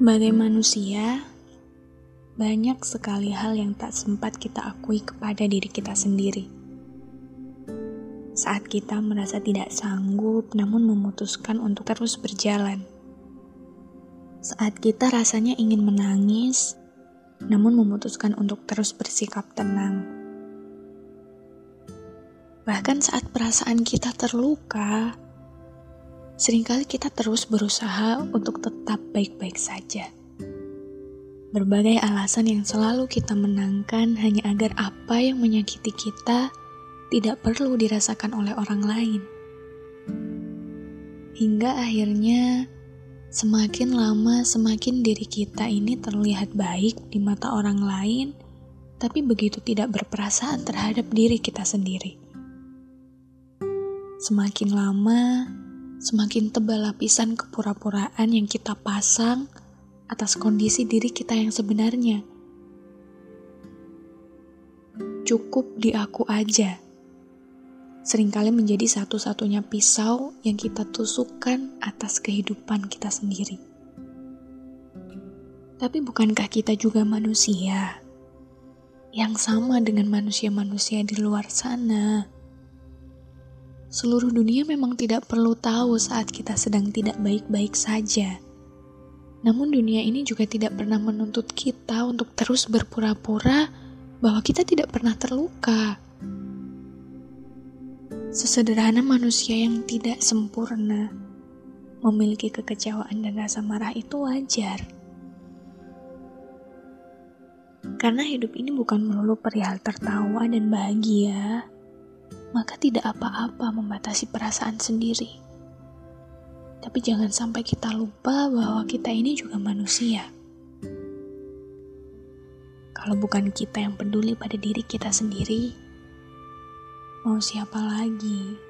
Sebagai manusia, banyak sekali hal yang tak sempat kita akui kepada diri kita sendiri. Saat kita merasa tidak sanggup namun memutuskan untuk terus berjalan. Saat kita rasanya ingin menangis namun memutuskan untuk terus bersikap tenang. Bahkan saat perasaan kita terluka, sering kali kita terus berusaha untuk tetap baik-baik saja. Berbagai alasan yang selalu kita menangkan hanya agar apa yang menyakiti kita tidak perlu dirasakan oleh orang lain. Hingga akhirnya, semakin lama semakin diri kita ini terlihat baik di mata orang lain, tapi begitu tidak berperasaan terhadap diri kita sendiri. Semakin lama, semakin tebal lapisan kepura-puraan yang kita pasang atas kondisi diri kita yang sebenarnya. Cukup di aku aja. Seringkali menjadi satu-satunya pisau yang kita tusukkan atas kehidupan kita sendiri. Tapi bukankah kita juga manusia? Yang sama dengan manusia-manusia di luar sana seluruh dunia memang tidak perlu tahu saat kita sedang tidak baik-baik saja. Namun dunia ini juga tidak pernah menuntut kita untuk terus berpura-pura bahwa kita tidak pernah terluka. Sesederhana manusia yang tidak sempurna, memiliki kekecewaan dan rasa marah itu wajar. Karena hidup ini bukan melulu perihal tertawa dan bahagia, maka tidak apa-apa membatasi perasaan sendiri. Tapi jangan sampai kita lupa bahwa kita ini juga manusia. Kalau bukan kita yang peduli pada diri kita sendiri, mau siapa lagi?